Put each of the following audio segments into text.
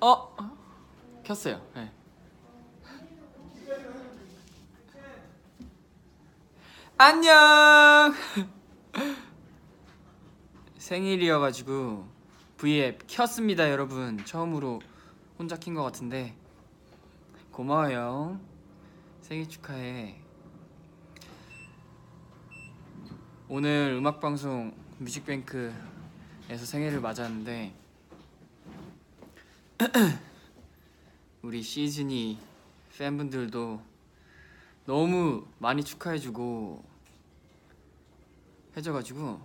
어 켰어요. 네. 안녕. 생일이어가지고 V앱 켰습니다, 여러분. 처음으로 혼자 킨 것 같은데 고마워요. 생일 축하해. 오늘 음악 방송 뮤직뱅크에서 생일을 맞았는데 우리 시즌이 팬분들도 너무 많이 축하해주고 해줘가지고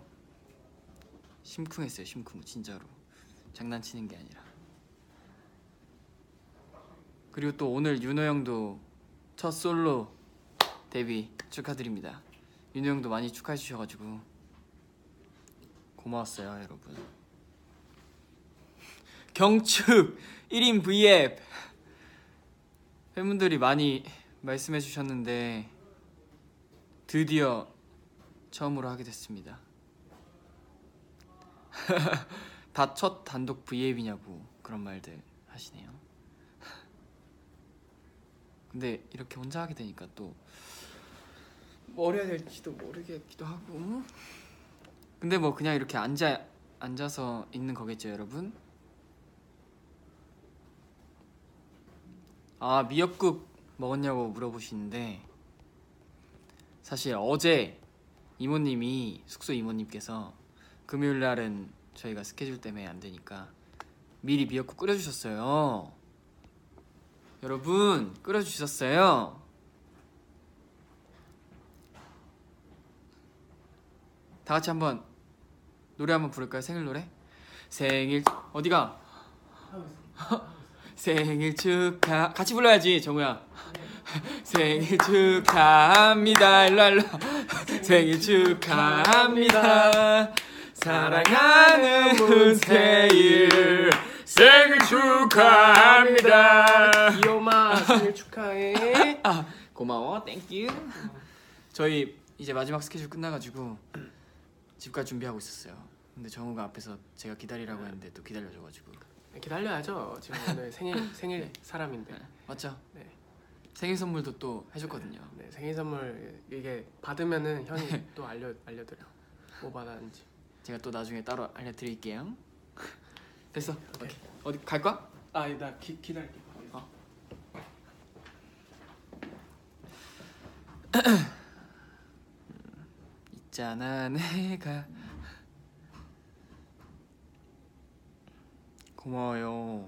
심쿵했어요 심쿵 진짜로. 장난치는 게 아니라. 그리고 또 오늘 윤호 형도 첫 솔로 데뷔 축하드립니다. 윤호 형도 많이 축하해 주셔가지고 고마웠어요 여러분 경축 1인 V앱. 팬분들이 많이 말씀해 주셨는데 드디어 처음으로 하게 됐습니다. 다 첫 단독 V앱이냐고 그런 말들 하시네요. 근데 이렇게 혼자 하게 되니까 또 뭘 해야 될지도 모르겠기도 하고. 근데 뭐 그냥 이렇게 앉아 앉아서 있는 거겠죠 여러분 아 미역국 먹었냐고 물어보시는데 사실 어제 이모님이 숙소 이모님께서 금요일 날은 저희가 스케줄 때문에 안 되니까 미리 미역국 끓여주셨어요. 여러분 끓여주셨어요. 다 같이 한번 노래 한번 부를까요? 생일 노래? 생일 어디가? 생일 축하 같이 불러야지 정우야. 생일 축하합니다. 일로 와, 일로 와. 생일 축하합니다. 사랑하는 문태일. 생일 축하합니다. 이오마 생일 축하해. 아 고마워. Thank you 저희 이제 마지막 스케줄 끝나가지고 집갈 준비하고 있었어요. 근데 정우가 앞에서 제가 기다리라고 했는데 또 기다려줘가지고 기다려야죠. 지금 오늘 생일 생일 사람인데. 네, 맞죠? 네. 생일 선물도 또 해줬거든요 네, 생일 선물 이게 받으면은 형이 또 알려 알려드려. 뭐 받았는지. 제가 또 나중에 따로 알려드릴게요 됐어 오케이. 어디 갈 거야? 아, 나 기, 기다릴게. 어. 있잖아 내가 고마워요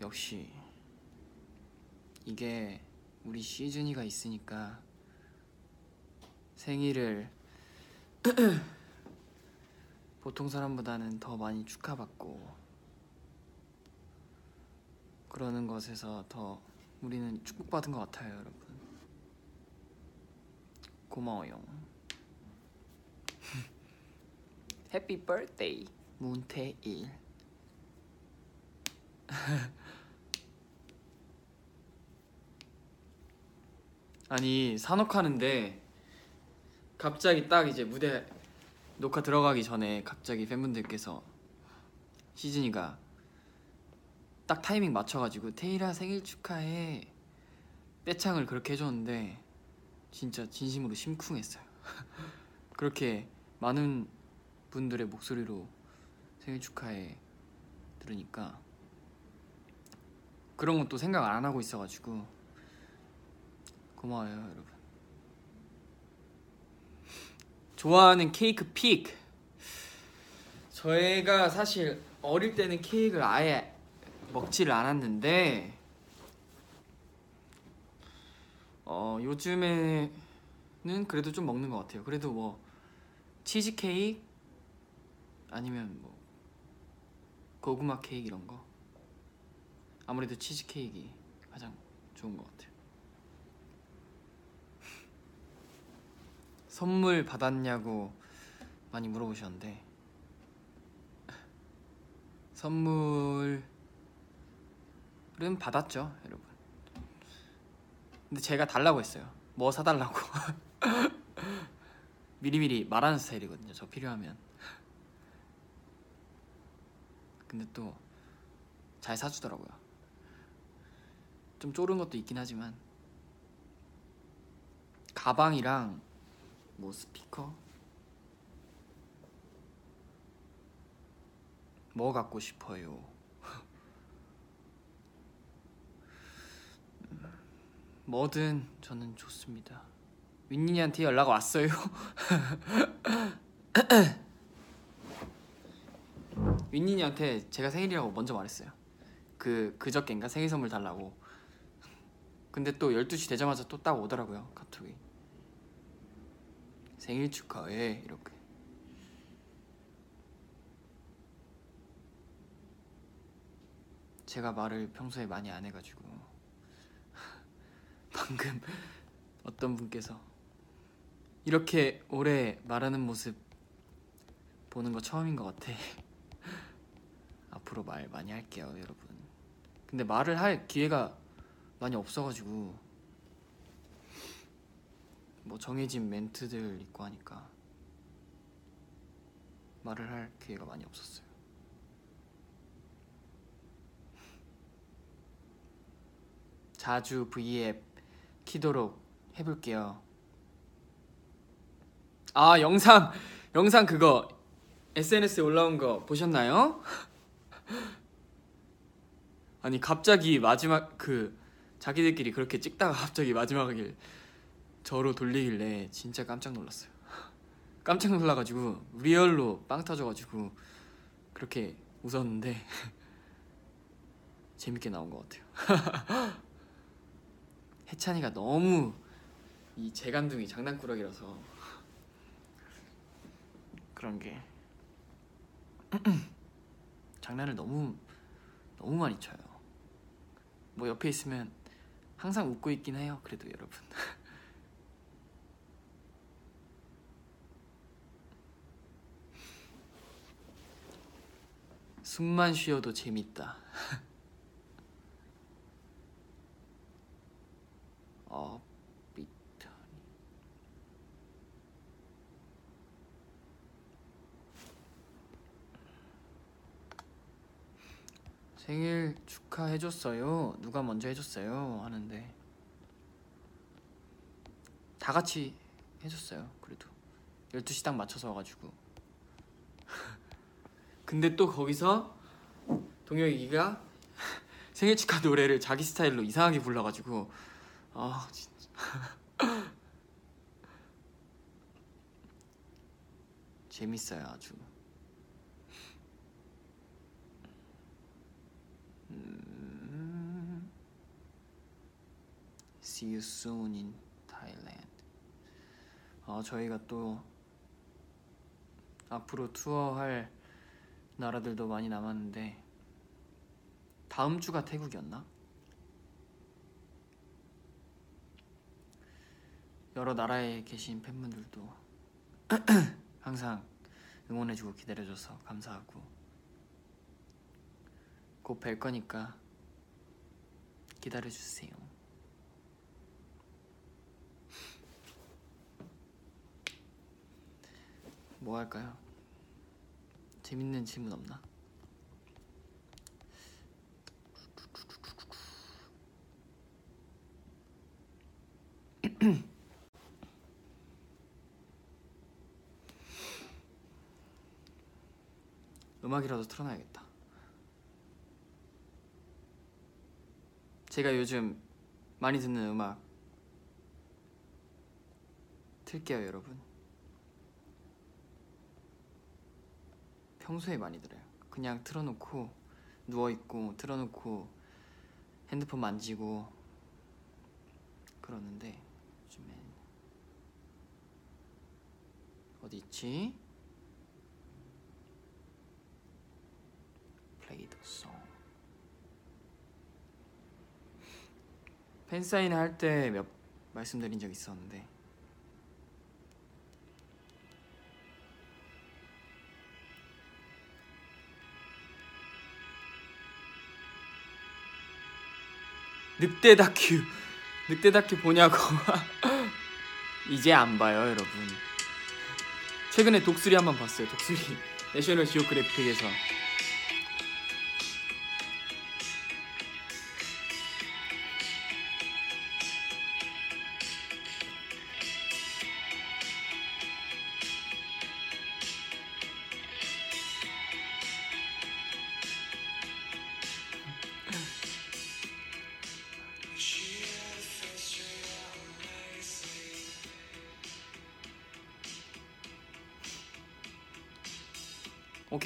역시 이게 우리 시즌이가 있으니까 생일을 보통 사람보다는 더 많이 축하받고 그러는 것에서 더 우리는 축복받은 것 같아요, 여러분. 고마워요. 해피 버스데이 문태일. 아니 산옥하는데 갑자기 딱 이제 무대 녹화 들어가기 전에 갑자기 팬분들께서 시즌이가 딱 타이밍 맞춰가지고 테이라 생일 축하해 떼창을 그렇게 해줬는데 진짜 진심으로 심쿵했어요. 그렇게 많은 분들의 목소리로 생일 축하해 들으니까 그런 것도 생각 안 하고 있어가지고 고마워요 여러분. 좋아하는 케이크 픽. 저희가 사실 어릴 때는 케이크를 아예 먹지를 않았는데 어 요즘에는 그래도 좀 먹는 것 같아요. 그래도 뭐 치즈 케이크 아니면 뭐 고구마 케이크 이런 거 아무래도 치즈 케이크 가장 좋은 것 같아요. 선물 받았냐고 많이 물어보셨는데 선물은 받았죠, 여러분. 근데 제가 달라고 했어요. 뭐 사달라고. 미리미리 말하는 스타일이거든요. 저 필요하면. 근데 또 잘 사주더라고요. 좀 쪼른 것도 있긴 하지만 가방이랑 뭐 스피커 뭐 갖고 싶어요? 음, 뭐든 저는 좋습니다. 윈니한테 연락 왔어요. 윈니한테 제가 생일이라고 먼저 말했어요. 그 그저께인가 생일 선물 달라고. 근데 또 12시 되자마자 또 딱 오더라고요. 카톡이. 생일 축하해 이렇게. 제가 말을 평소에 많이 안 해가지고 방금 어떤 분께서 이렇게 오래 말하는 모습 보는 거 처음인 것 같아. 앞으로 말 많이 할게요, 여러분. 근데 말을 할 기회가 많이 없어가지고 뭐 정해진 멘트들 있고 하니까 말을 할 기회가 많이 없었어요. 자주 V앱 키도록 해볼게요. 아 영상 영상 그거 SNS에 올라온 거 보셨나요? 아니 갑자기 마지막 그 자기들끼리 그렇게 찍다가 갑자기 마지막에 저로 돌리길래 진짜 깜짝 놀랐어요. 깜짝 놀라가지고 리얼로 빵 터져가지고 그렇게 웃었는데 재밌게 나온 것 같아요. 해찬이가 너무 이 재간둥이 장난꾸러기라서 그런 게 장난을 너무 너무 많이 쳐요. 뭐 옆에 있으면 항상 웃고 있긴 해요. 그래도 여러분. 숨만 쉬어도 재밌다. 어, 비타니. 생일 축하해줬어요. 누가 먼저 해줬어요? 하는데 다 같이 해줬어요. 그래도 12시 딱 맞춰서 와가지고 근데 또 거기서 동혁이가 생일 축하 노래를 자기 스타일로 이상하게 불러가지고 아 진짜 재밌어요 아주 음, See you soon in Thailand 아 저희가 또 앞으로 투어할 나라들도 많이 남았는데 다음 주가 태국이었나? 여러 나라에 계신 팬분들도 항상 응원해주고 기다려줘서 감사하고 곧 뵐 거니까 기다려주세요. 뭐 할까요? 재밌는 질문 없나? 음악이라도 틀어놔야겠다. 제가 요즘 많이 듣는 음악 틀게요, 여러분. 평소에 많이 들어요. 그냥 틀어놓고 누워 있고 틀어놓고 핸드폰 만지고 그러는데 요즘엔 어디 있지? Play the song. 팬 사인 할때 몇 말씀드린 적 있었는데 늑대 다큐 늑대 다큐 보냐고. 이제 안 봐요 여러분. 최근에 독수리 한 번 봤어요 독수리. 내셔널 지오그래픽에서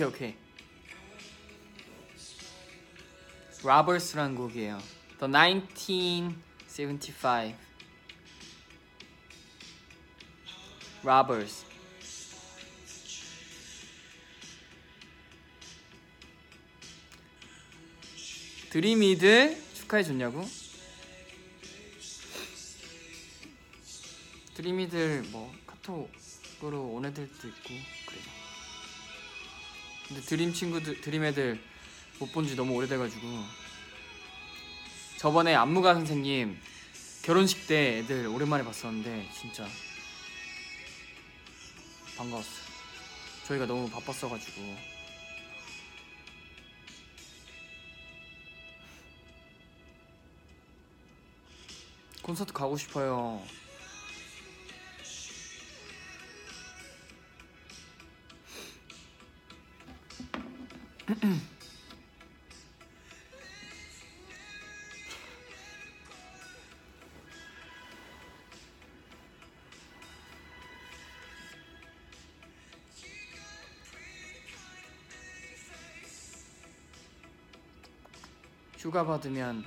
오케이 오케이. Roberts라는 곡이에요. The 1975. Roberts. 드림이들 축하해 줬냐고? 드림이들 뭐 카톡으로 온 애들도 있고. 근데 드림 친구들 드림 애들 못 본 지 너무 오래돼가지고 저번에 안무가 선생님 결혼식 때 애들 오랜만에 봤었는데 진짜 반가웠어. 저희가 너무 바빴어가지고 콘서트 가고 싶어요. 휴가 받으면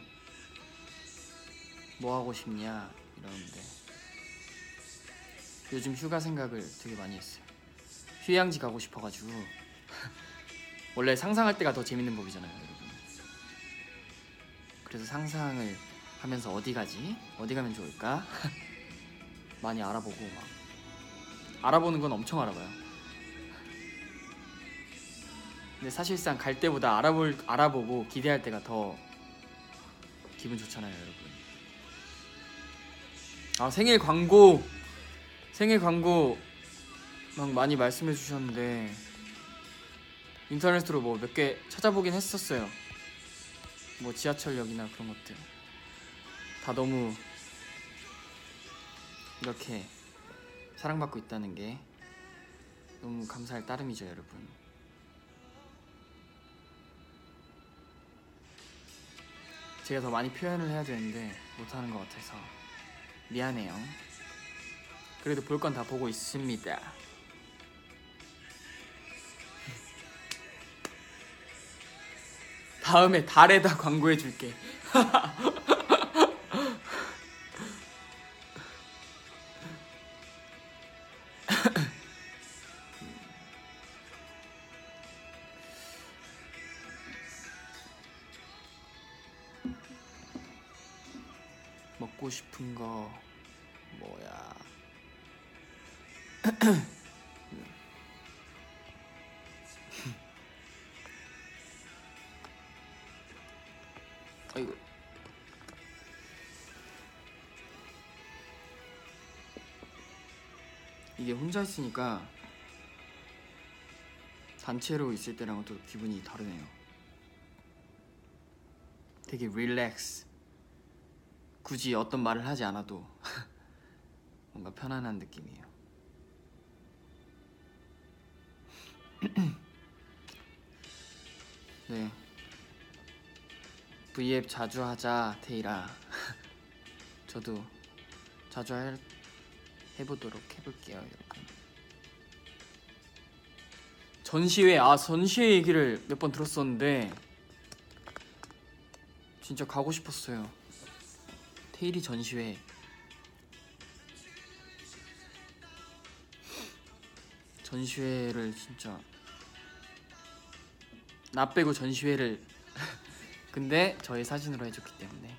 뭐 하고 싶냐 이러는데 요즘 휴가 생각을 되게 많이 했어요. 휴양지 가고 싶어가지고 원래 상상할 때가 더 재밌는 법이잖아요, 여러분. 그래서 상상을 하면서 어디 가지? 어디 가면 좋을까? 많이 알아보고 막 알아보는 건 엄청 알아봐요. 근데 사실상 갈 때보다 알아볼 알아보고 기대할 때가 더 기분 좋잖아요, 여러분. 아 생일 광고 생일 광고 막 많이 말씀해 주셨는데 인터넷으로 뭐 몇 개 찾아보긴 했었어요. 뭐 지하철역이나 그런 것들 다 너무 이렇게 사랑받고 있다는 게 너무 감사할 따름이죠, 여러분. 제가 더 많이 표현을 해야 되는데 못하는 것 같아서 미안해요. 그래도 볼 건 다 보고 있습니다. 다음에 달에다 광고해 줄게. 먹고 싶은 거 뭐야? 혼자 있으니까 단체로 있을 때랑은 또 기분이 다르네요. 되게 릴렉스. 굳이 어떤 말을 하지 않아도 뭔가 편안한 느낌이에요. 네. V앱 자주 하자 테이라. 저도 자주 할, 해보도록 해볼게요, 여러분. 전시회 아 전시회 얘기를 몇 번 들었었는데 진짜 가고 싶었어요. 테일이 전시회 전시회를 진짜 나 빼고 전시회를 근데 저의 사진으로 해줬기 때문에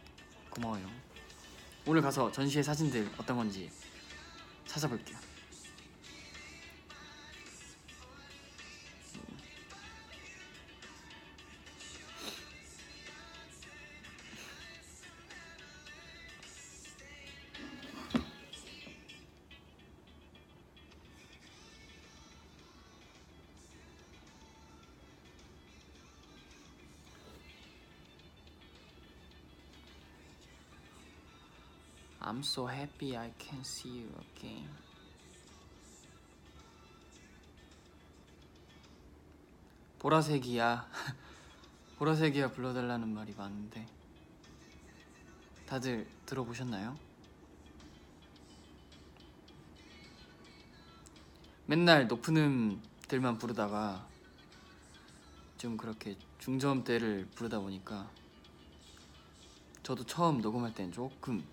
고마워요 오늘 가서 전시회 사진들 어떤 건지 찾아볼게요 I'm so happy I can see you again. 보라색이야. 보라색이야 불러달라는 말이 많은데 다들 들어보셨나요? 맨날 높은 음들만 부르다가 좀 그렇게 중저음대를 부르다 보니까 저도 처음 녹음할 땐 조금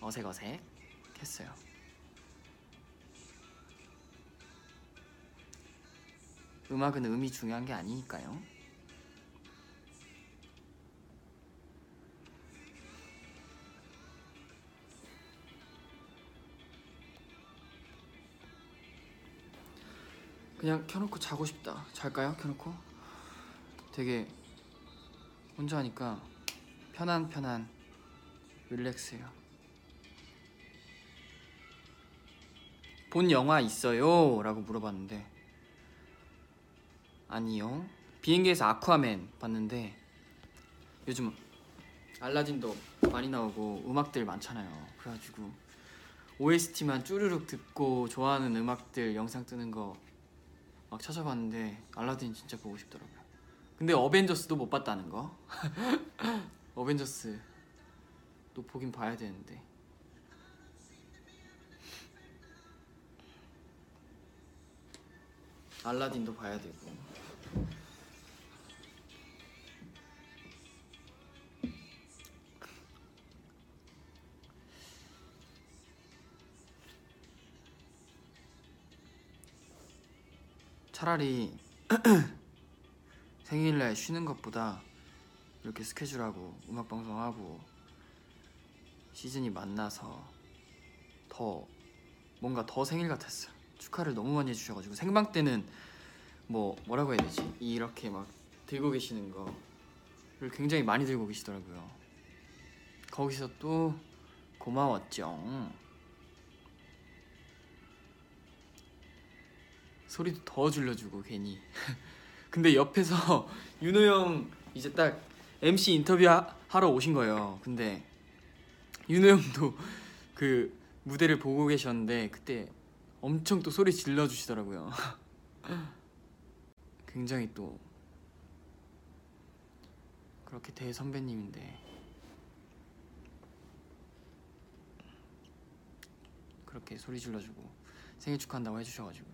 어색어색 했어요. 음악은 음이 중요한 게 아니니까요. 그냥 켜놓고 자고 싶다. 잘까요? 켜놓고? 되게 혼자 하니까 편한 편한 릴렉스해요. 본 영화 있어요? 라고 물어봤는데 아니요. 비행기에서 아쿠아맨 봤는데 요즘 알라딘도 많이 나오고 음악들 많잖아요. 그래가지고 OST만 쭈르륵 듣고 좋아하는 음악들 영상 뜨는 거 막 찾아봤는데 알라딘 진짜 보고 싶더라고요. 근데 어벤져스도 못 봤다는 거. 어벤져스 또 보긴 봐야 되는데. 알라딘도 봐야 되고. 차라리 생일날 쉬는 것보다 이렇게 스케줄하고 음악 방송하고 시즌이 만나서 더 뭔가 더 생일 같았어요. 축하를 너무 많이 해주셔가지고 생방 때는 뭐 뭐라고 해야 되지? 이렇게 막 들고 계시는 거를 굉장히 많이 들고 계시더라고요. 거기서 또 고마웠죠. 소리도 더 줄여주고 괜히. 근데 옆에서 윤호 형 이제 딱 MC 인터뷰 하- 하러 오신 거예요. 근데 윤호 형도 그 무대를 보고 계셨는데 그때 엄청 또 소리 질러 주시더라고요. 굉장히 또 그렇게 대선배님인데 그렇게 소리 질러주고 생일 축하한다고 해주셔가지고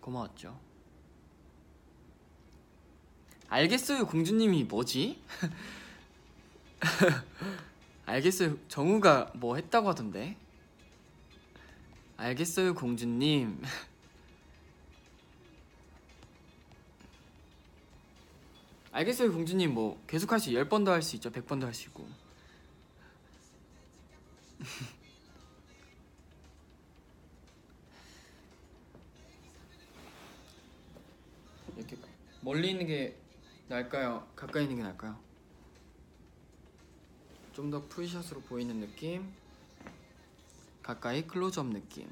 고마웠죠. 알겠어요, 공주님이 뭐지? 알겠어요, 정우가 뭐 했다고 하던데. 알겠어요, 공주님. 알겠어요, 공주님 뭐 계속 할 수, 10번도 할수 있죠, 100번도 할수 있고. 이렇게 멀리 있는 게 나을까요? 가까이 있는 게 나을까요? 좀 더 풀샷으로 보이는 느낌 가까이 클로즈업 느낌.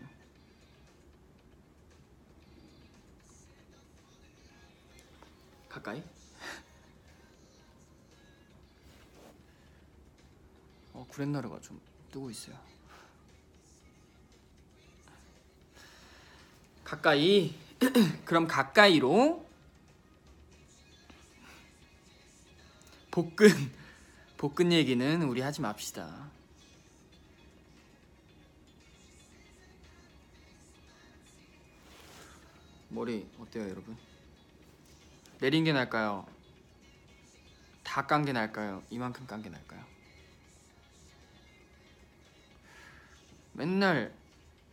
가까이? 어 구렛나루가 좀 뜨고 있어요. 가까이. 그럼 가까이로 복근 복근 얘기는 우리 하지 맙시다. 머리 어때요, 여러분? 내린 게 나을까요? 다 깐게 나을까요? 이만큼 깐게 나을까요? 맨날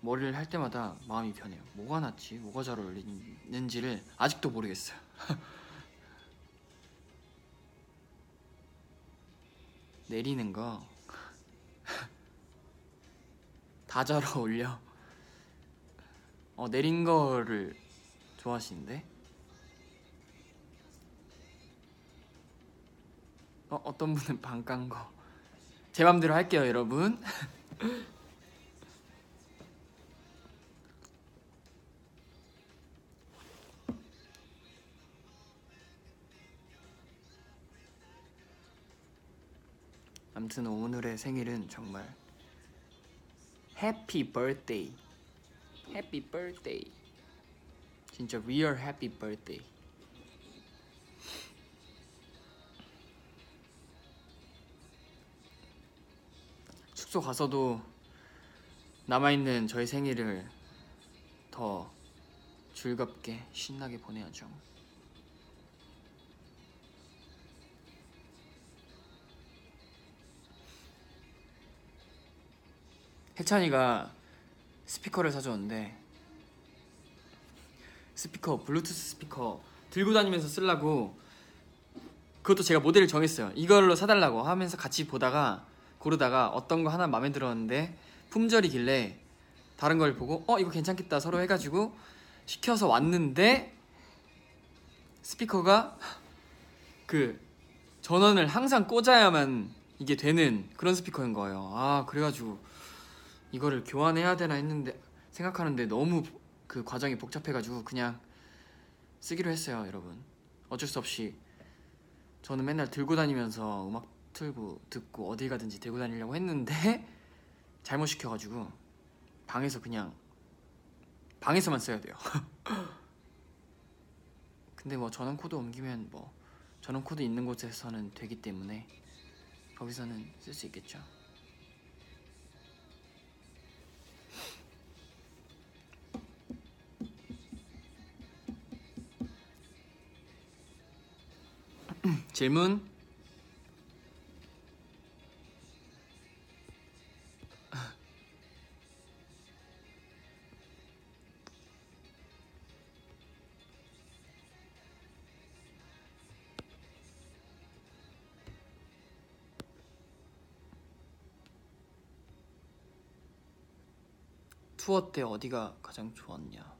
머리를 할 때마다 마음이 편해요. 뭐가 낫지? 뭐가 잘 어울리는지를 아직도 모르겠어요. 내리는 거 다 잘 어울려. 어 내린 거를 좋아하시는데? 어 어떤 분은 반깐 거. 제 맘대로 할게요, 여러분. 아무튼 오늘의 생일은 정말 Happy birthday happy birthday 진짜 real happy birthday 숙소 가서도 남아있는 저희 생일을 더 즐겁게 신나게 보내야죠. 해찬이가 스피커를 사줬는데 스피커 블루투스 스피커 들고 다니면서 쓰려고 그것도 제가 모델을 정했어요. 이걸로 사달라고 하면서 같이 보다가 고르다가 어떤 거 하나 마음에 들었는데 품절이길래 다른 걸 보고 어 이거 괜찮겠다 서로 해가지고 시켜서 왔는데 스피커가 그 전원을 항상 꽂아야만 이게 되는 그런 스피커인 거예요. 아 그래가지고 이거를 교환해야 되나 했는데 생각하는데 너무 그 과정이 복잡해가지고 그냥 쓰기로 했어요, 여러분. 어쩔 수 없이 저는 맨날 들고 다니면서 음악 틀고 듣고 어딜 가든지 들고 다니려고 했는데 잘못 시켜가지고 방에서 그냥 방에서만 써야 돼요. 근데 뭐 전원 코드 옮기면 뭐 전원 코드 있는 곳에서는 되기 때문에 거기서는 쓸 수 있겠죠. 질문 투어 때 어디가 가장 좋았냐?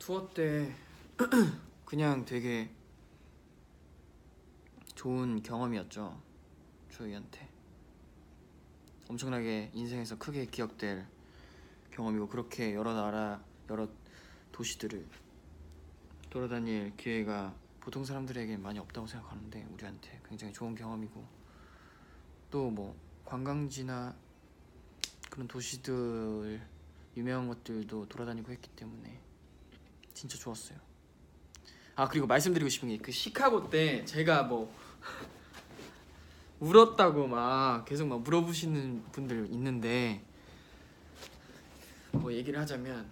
투어 때 그냥 되게 좋은 경험이었죠. 저희한테 엄청나게 인생에서 크게 기억될 경험이고 그렇게 여러 나라 여러 도시들을 돌아다닐 기회가 보통 사람들에게 많이 없다고 생각하는데 우리한테 굉장히 좋은 경험이고 또 뭐 관광지나 그런 도시들 유명한 것들도 돌아다니고 했기 때문에 진짜 좋았어요. 아 그리고 말씀드리고 싶은 게 그 시카고 때 제가 뭐 울었다고 막 계속 막 물어보시는 분들 있는데 뭐 얘기를 하자면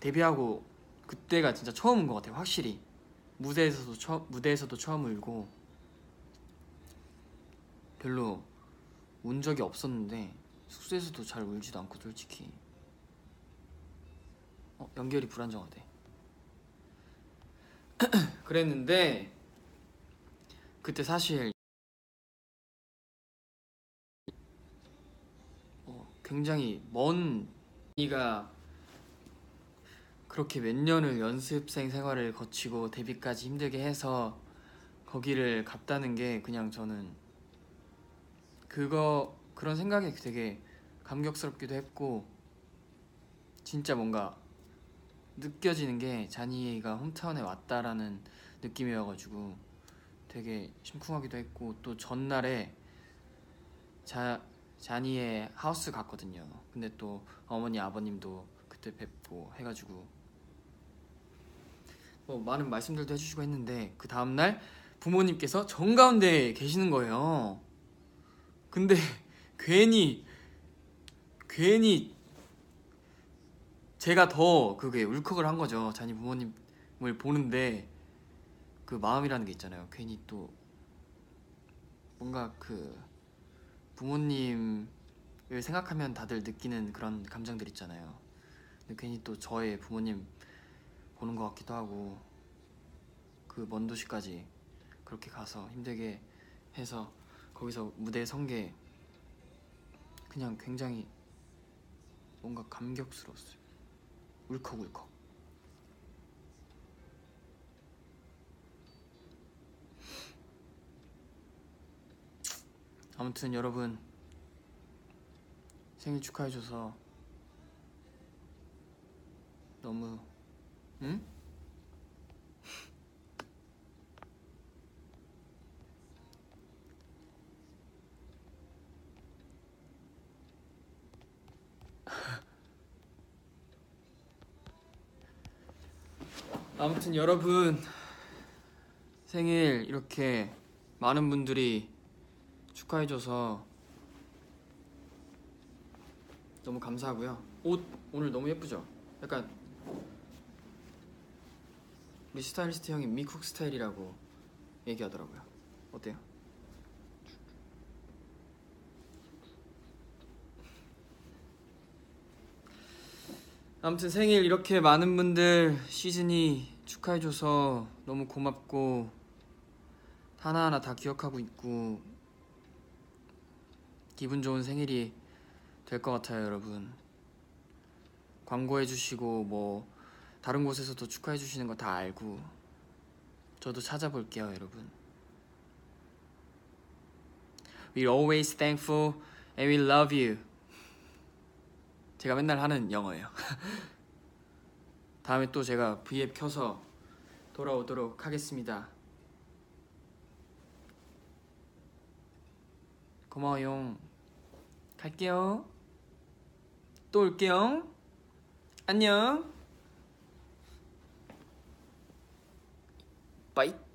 데뷔하고 그때가 진짜 처음인 것 같아요 확실히. 무대에서도 처, 무대에서도 처음 울고 별로 운 적이 없었는데 숙소에서도 잘 울지도 않고 솔직히. 어, 연결이 불안정하대. 그랬는데 그때 사실 어, 굉장히 먼 이가 그렇게 몇 년을 연습생 생활을 거치고 데뷔까지 힘들게 해서 거기를 갔다는 게 그냥 저는 그거 그런 생각이 되게 감격스럽기도 했고 진짜 뭔가 느껴지는 게 자니가 홈타운에 왔다라는 느낌이어가지고 되게 심쿵하기도 했고 또 전날에 자 자니의 하우스 갔거든요. 근데 또 어머니 아버님도 그때 뵙고 해가지고 뭐 많은 말씀들도 해주시고 했는데 그 다음 날 부모님께서 정 가운데 계시는 거예요. 근데 괜히 괜히 제가 더 그게 울컥을 한 거죠. 자니 부모님을 보는데 그 마음이라는 게 있잖아요. 괜히 또 뭔가 그 부모님을 생각하면 다들 느끼는 그런 감정들 있잖아요. 근데 괜히 또 저의 부모님 보는 것 같기도 하고 그 먼 도시까지 그렇게 가서 힘들게 해서 거기서 무대에 선 게 그냥 굉장히 뭔가 감격스러웠어요. 울컥울컥. 아무튼 여러분 생일 축하해줘서 너무 응? 아무튼 여러분 생일 이렇게 많은 분들이 축하해줘서 너무 감사하고요. 옷 오늘 너무 예쁘죠? 약간 우리 스타일리스트 형이 미쿡 스타일이라고 얘기하더라고요. 어때요? 아무튼 생일 이렇게 많은 분들 시즌이 축하해줘서 너무 고맙고 하나하나 다 기억하고 있고 기분 좋은 생일이 될 것 같아요, 여러분. 광고해주시고 뭐 다른 곳에서도 축하해주시는 거 다 알고 저도 찾아볼게요, 여러분. We're always thankful and we love you. 제가 맨날 하는 영어예요. 다음에 또 제가 V앱 켜서 돌아오도록 하겠습니다. 고마워요. 갈게요. 또 올게요. 안녕. 빠이.